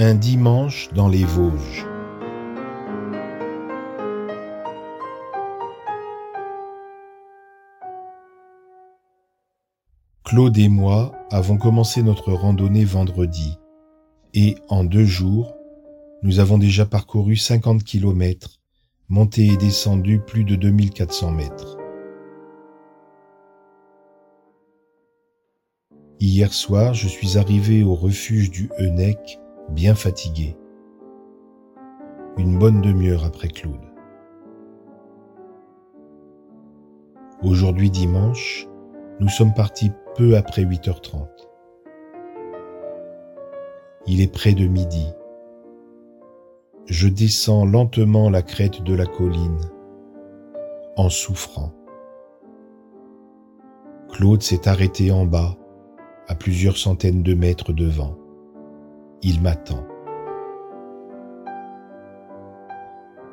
Un dimanche dans les Vosges. Claude et moi avons commencé notre randonnée vendredi et en deux jours, nous avons déjà parcouru 50 kilomètres, monté et descendu plus de 2400 mètres. Hier soir, je suis arrivé au refuge du Henec bien fatigué. Une bonne demi-heure après Claude. Aujourd'hui dimanche, nous sommes partis peu après 8h30. Il est près de midi. Je descends lentement la crête de la colline, en souffrant. Claude s'est arrêté en bas, à plusieurs centaines de mètres devant. Il m'attend.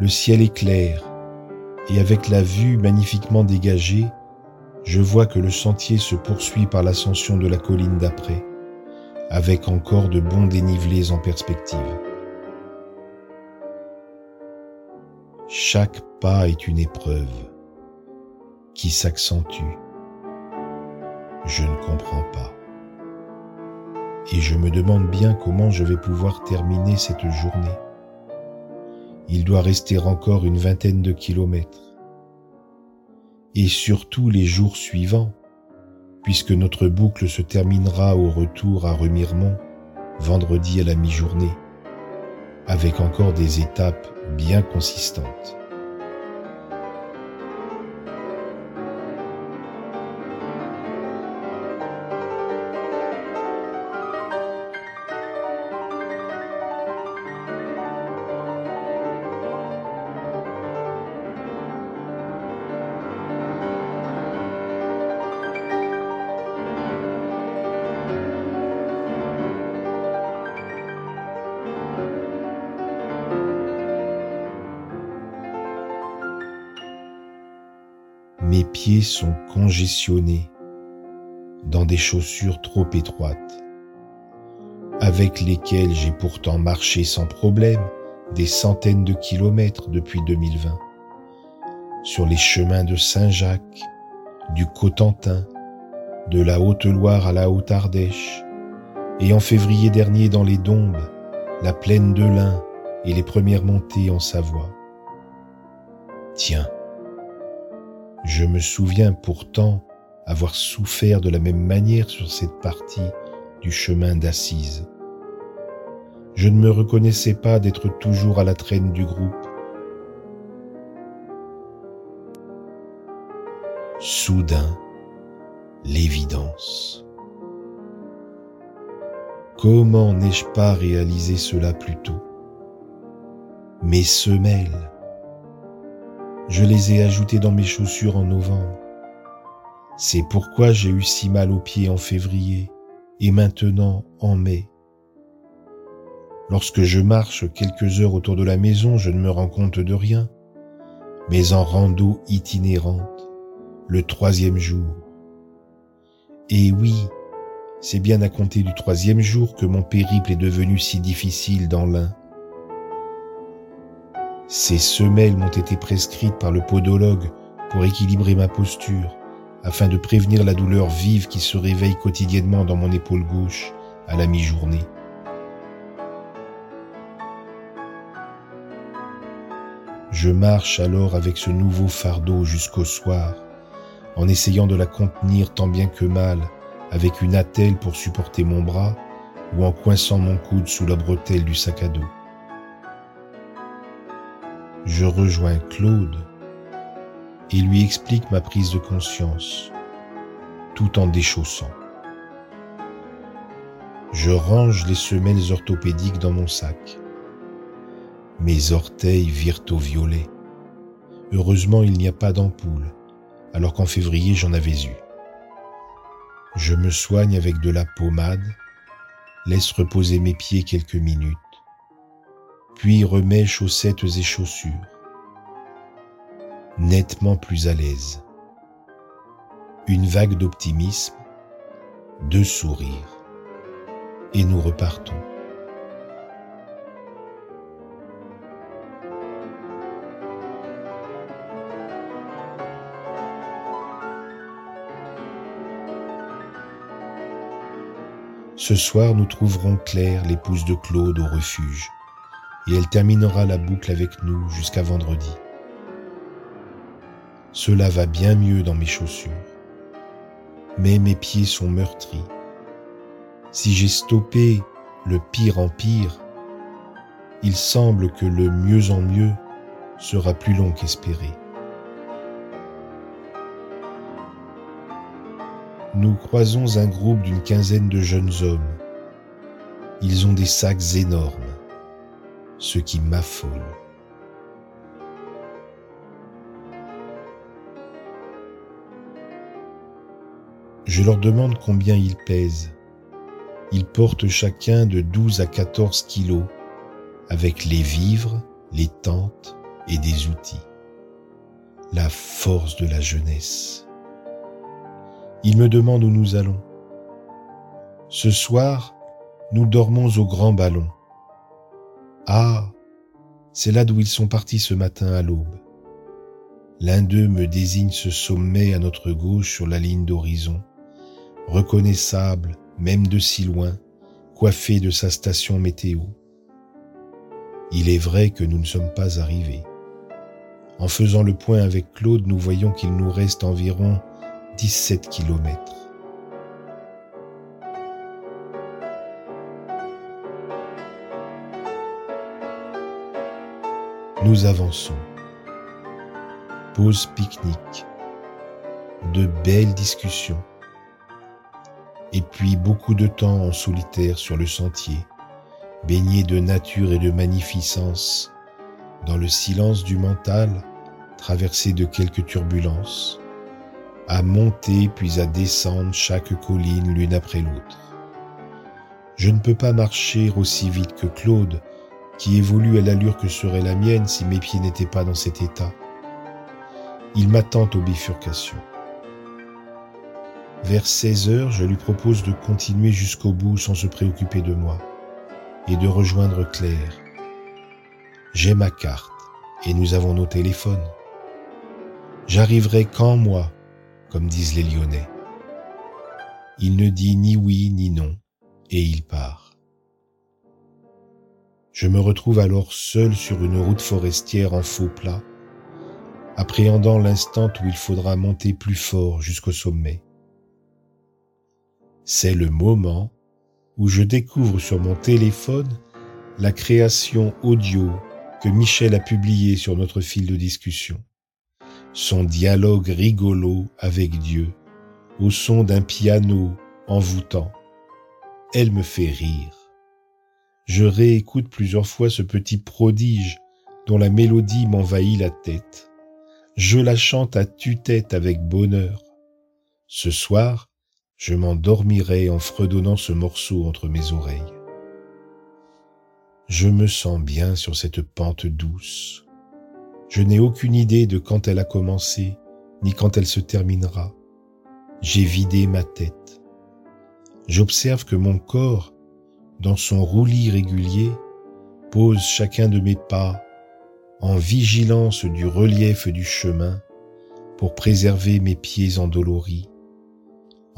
Le ciel est clair et avec la vue magnifiquement dégagée, je vois que le sentier se poursuit par l'ascension de la colline d'après, avec encore de bons dénivelés en perspective. Chaque pas est une épreuve qui s'accentue. Je ne comprends pas et je me demande bien comment je vais pouvoir terminer cette journée. Il doit rester encore une vingtaine de kilomètres. Et surtout les jours suivants, puisque notre boucle se terminera au retour à Remiremont vendredi à la mi-journée, avec encore des étapes bien consistantes. Pieds sont congestionnés dans des chaussures trop étroites, avec lesquelles j'ai pourtant marché sans problème des centaines de kilomètres depuis 2020, sur les chemins de Saint-Jacques, du Cotentin, de la Haute-Loire à la Haute-Ardèche, et en février dernier dans les Dombes, la plaine de l'Ain et les premières montées en Savoie. Tiens, je me souviens pourtant avoir souffert de la même manière sur cette partie du chemin d'Assise. Je ne me reconnaissais pas d'être toujours à la traîne du groupe. Soudain, l'évidence. Comment n'ai-je pas réalisé cela plus tôt? Mes semelles, je les ai ajoutés dans mes chaussures en novembre. C'est pourquoi j'ai eu si mal aux pieds en février et maintenant en mai. Lorsque je marche quelques heures autour de la maison, je ne me rends compte de rien. Mais en rando itinérante, le troisième jour. Et oui, c'est bien à compter du troisième jour que mon périple est devenu si difficile dans l'un. Ces semelles m'ont été prescrites par le podologue pour équilibrer ma posture, afin de prévenir la douleur vive qui se réveille quotidiennement dans mon épaule gauche à la mi-journée. Je marche alors avec ce nouveau fardeau jusqu'au soir, en essayant de la contenir tant bien que mal, avec une attelle pour supporter mon bras ou en coinçant mon coude sous la bretelle du sac à dos je rejoins Claude et lui explique ma prise de conscience, tout en déchaussant. Je range les semelles orthopédiques dans mon sac. Mes orteils virent au violet. Heureusement, il n'y a pas d'ampoule, alors qu'en février j'en avais eu. Je me soigne avec de la pommade, laisse reposer mes pieds quelques minutes puis remet chaussettes et chaussures, nettement plus à l'aise. Une vague d'optimisme, de sourire, et nous repartons. Ce soir, nous trouverons Claire, l'épouse de Claude, au refuge et elle terminera la boucle avec nous jusqu'à vendredi. Cela va bien mieux dans mes chaussures, mais mes pieds sont meurtris. Si j'ai stoppé le pire en pire, il semble que le mieux en mieux sera plus long qu'espéré. Nous croisons un groupe d'une quinzaine de jeunes hommes. Ils ont des sacs énormes, ce qui m'affole. Je leur demande combien ils pèsent. Ils portent chacun de 12 à 14 kilos, avec les vivres, les tentes et des outils. La force de la jeunesse. Ils me demandent où nous allons. Ce soir, nous dormons au grand ballon. Ah, c'est là d'où ils sont partis ce matin à l'aube. L'un d'eux me désigne ce sommet à notre gauche sur la ligne d'horizon reconnaissable même de si loin, coiffé de sa station météo. Il est vrai que nous ne sommes pas arrivés. En faisant le point avec Claude, nous voyons qu'il nous reste environ 17 kilomètres. Nous avançons. Pause pique-nique. De belles discussions et puis beaucoup de temps en solitaire sur le sentier, baigné de nature et de magnificence, dans le silence du mental, traversé de quelques turbulences, à monter puis à descendre chaque colline l'une après l'autre. Je ne peux pas marcher aussi vite que Claude, qui évolue à l'allure que serait la mienne si mes pieds n'étaient pas dans cet état. Il m'attend aux bifurcations. Vers 16 heures, je lui propose de continuer jusqu'au bout sans se préoccuper de moi et de rejoindre Claire. J'ai ma carte et nous avons nos téléphones. J'arriverai quand moi, comme disent les Lyonnais. Il ne dit ni oui ni non et il part. Je me retrouve alors seul sur une route forestière en faux plat, appréhendant l'instant où il faudra monter plus fort jusqu'au sommet c'est le moment où je découvre sur mon téléphone la création audio que Michel a publiée sur notre fil de discussion. Son dialogue rigolo avec Dieu, au son d'un piano envoûtant. Elle me fait rire. Je réécoute plusieurs fois ce petit prodige dont la mélodie m'envahit la tête. Je la chante à tue-tête avec bonheur. Ce soir, je m'endormirai en fredonnant ce morceau entre mes oreilles. Je me sens bien sur cette pente douce. Je n'ai aucune idée de quand elle a commencé, ni quand elle se terminera. J'ai vidé ma tête. J'observe que mon corps, dans son roulis régulier, pose chacun de mes pas en vigilance du relief du chemin pour préserver mes pieds endoloris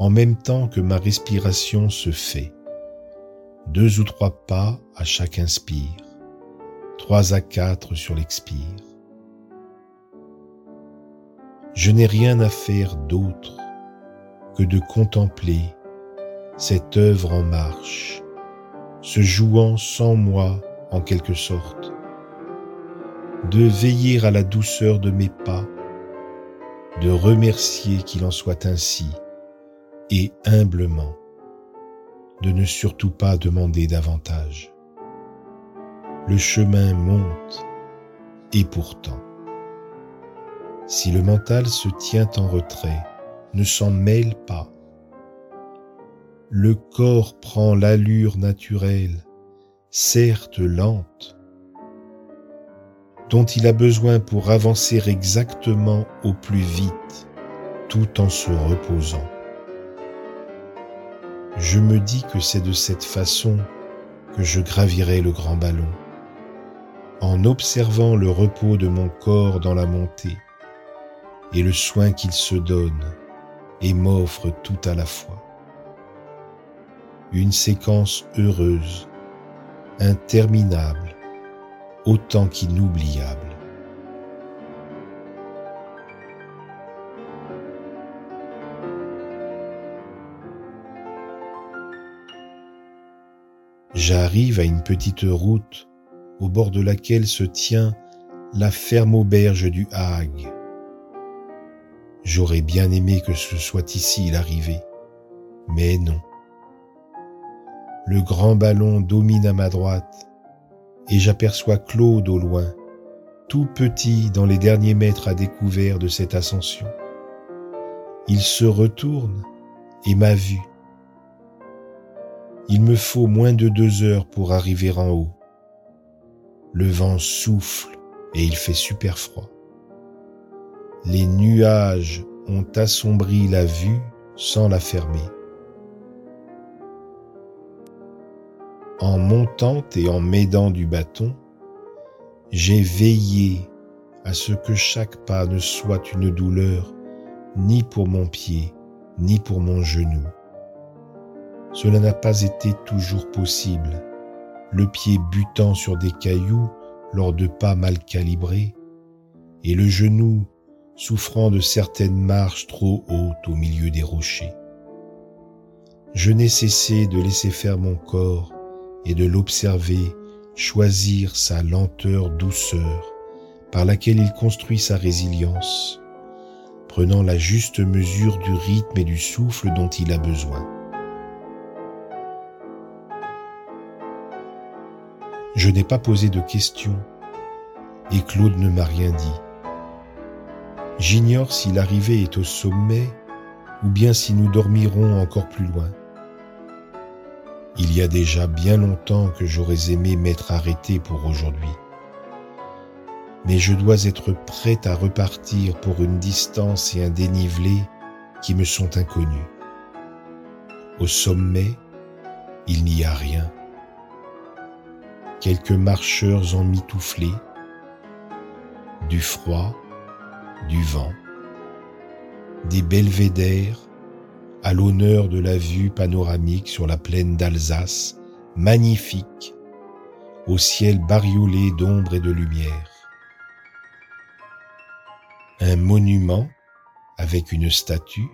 en même temps que ma respiration se fait. Deux ou trois pas à chaque inspire, trois à quatre sur l'expire. Je n'ai rien à faire d'autre que de contempler cette œuvre en marche, se jouant sans moi en quelque sorte, de veiller à la douceur de mes pas, de remercier qu'il en soit ainsi, et humblement de ne surtout pas demander davantage. Le chemin monte et pourtant, si le mental se tient en retrait, ne s'en mêle pas, le corps prend l'allure naturelle, certes lente, dont il a besoin pour avancer exactement au plus vite, tout en se reposant. Je me dis que c'est de cette façon que je gravirai le grand ballon, en observant le repos de mon corps dans la montée et le soin qu'il se donne et m'offre tout à la fois. Une séquence heureuse, interminable, autant qu'inoubliable. J'arrive à une petite route au bord de laquelle se tient la ferme auberge du Hague. J'aurais bien aimé que ce soit ici l'arrivée, mais non. Le grand ballon domine à ma droite et j'aperçois Claude au loin, tout petit dans les derniers mètres à découvert de cette ascension. Il se retourne et m'a vu. Il me faut moins de deux heures pour arriver en haut. Le vent souffle et il fait super froid. Les nuages ont assombri la vue sans la fermer. En montant et en m'aidant du bâton, j'ai veillé à ce que chaque pas ne soit une douleur ni pour mon pied, ni pour mon genou. Cela n'a pas été toujours possible le pied butant sur des cailloux lors de pas mal calibrés, et le genou souffrant de certaines marches trop hautes au milieu des rochers. Je n'ai cessé de laisser faire mon corps et de l'observer choisir sa lenteur douceur par laquelle il construit sa résilience, prenant la juste mesure du rythme et du souffle dont il a besoin. Je n'ai pas posé de questions et Claude ne m'a rien dit. J'ignore si l'arrivée est au sommet ou bien si nous dormirons encore plus loin. Il y a déjà bien longtemps que j'aurais aimé m'être arrêté pour aujourd'hui. Mais je dois être prêt à repartir pour une distance et un dénivelé qui me sont inconnus. Au sommet, il n'y a rien quelques marcheurs emmitouflés, du froid, du vent, des belvédères à l'honneur de la vue panoramique sur la plaine d'Alsace, magnifique, au ciel bariolé d'ombre et de lumière. Un monument avec une statue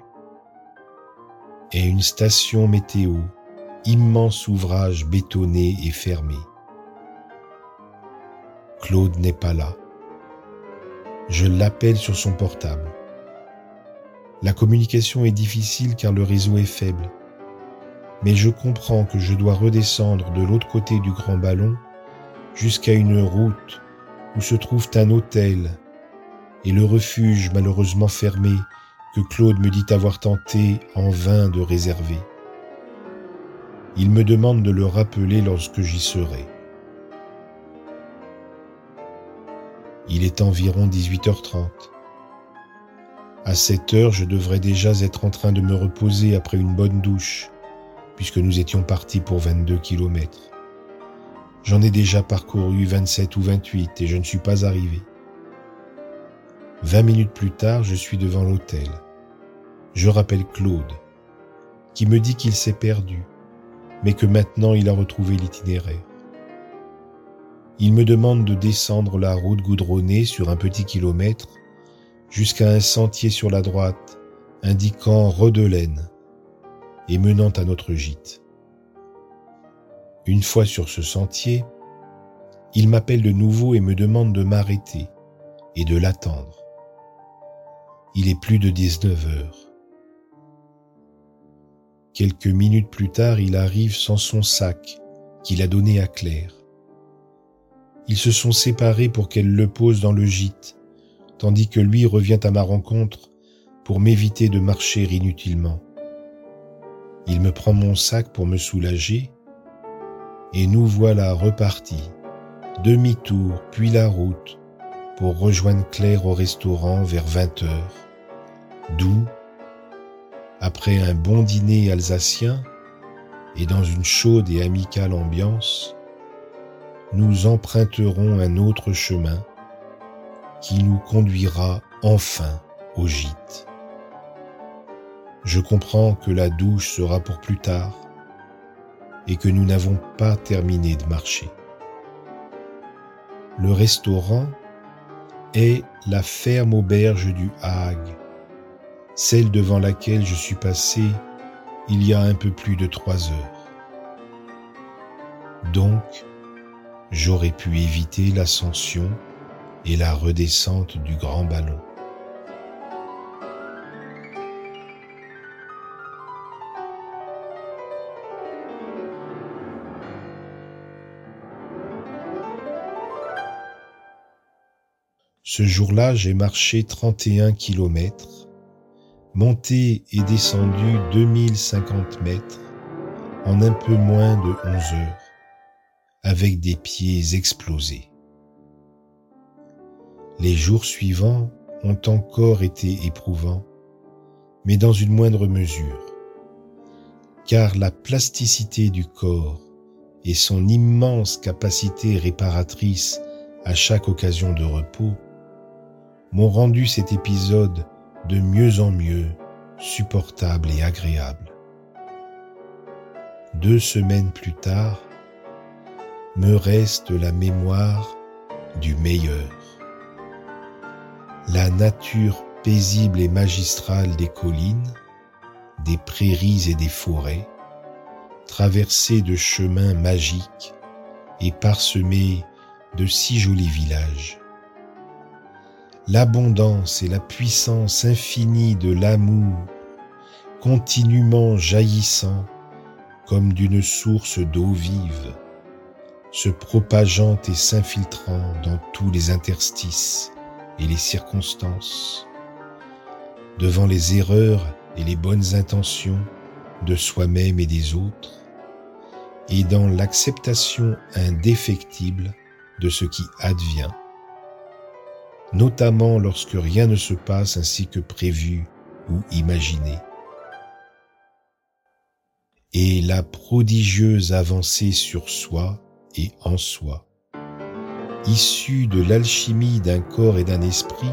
et une station météo, immense ouvrage bétonné et fermé. Claude n'est pas là. Je l'appelle sur son portable. La communication est difficile car le réseau est faible. Mais je comprends que je dois redescendre de l'autre côté du grand ballon jusqu'à une route où se trouve un hôtel et le refuge malheureusement fermé que Claude me dit avoir tenté en vain de réserver. Il me demande de le rappeler lorsque j'y serai. Il est environ 18h30. À cette heure, je devrais déjà être en train de me reposer après une bonne douche, puisque nous étions partis pour 22 kilomètres. J'en ai déjà parcouru 27 ou 28 et je ne suis pas arrivé. Vingt minutes plus tard, je suis devant l'hôtel. Je rappelle Claude, qui me dit qu'il s'est perdu, mais que maintenant il a retrouvé l'itinéraire. Il me demande de descendre la route goudronnée sur un petit kilomètre jusqu'à un sentier sur la droite indiquant Rodelaine et menant à notre gîte. Une fois sur ce sentier, il m'appelle de nouveau et me demande de m'arrêter et de l'attendre. Il est plus de 19 heures. Quelques minutes plus tard, il arrive sans son sac qu'il a donné à Claire. Ils se sont séparés pour qu'elle le pose dans le gîte, tandis que lui revient à ma rencontre pour m'éviter de marcher inutilement. Il me prend mon sac pour me soulager, et nous voilà repartis, demi-tour puis la route, pour rejoindre Claire au restaurant vers 20 heures, d'où, après un bon dîner alsacien et dans une chaude et amicale ambiance, nous emprunterons un autre chemin qui nous conduira enfin au gîte. Je comprends que la douche sera pour plus tard, et que nous n'avons pas terminé de marcher. Le restaurant est la ferme auberge du Hague, celle devant laquelle je suis passé il y a un peu plus de trois heures. Donc, j'aurais pu éviter l'ascension et la redescente du grand ballon. Ce jour-là, j'ai marché 31 kilomètres, monté et descendu 2050 mètres en un peu moins de 11 heures, avec des pieds explosés. Les jours suivants ont encore été éprouvants, mais dans une moindre mesure, car la plasticité du corps et son immense capacité réparatrice à chaque occasion de repos m'ont rendu cet épisode de mieux en mieux supportable et agréable. Deux semaines plus tard, me reste la mémoire du meilleur. La nature paisible et magistrale des collines, des prairies et des forêts, traversées de chemins magiques et parsemées de si jolis villages. L'abondance et la puissance infinie de l'amour continuellement jaillissant comme d'une source d'eau vive, se propageant et s'infiltrant dans tous les interstices et les circonstances, devant les erreurs et les bonnes intentions de soi-même et des autres, et dans l'acceptation indéfectible de ce qui advient notamment lorsque rien ne se passe ainsi que prévu ou imaginé. Et la prodigieuse avancée sur soi et en soi, issue de l'alchimie d'un corps et d'un esprit,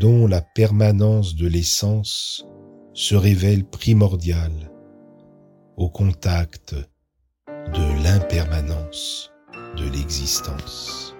dont la permanence de l'essence se révèle primordiale au contact de l'impermanence de l'existence.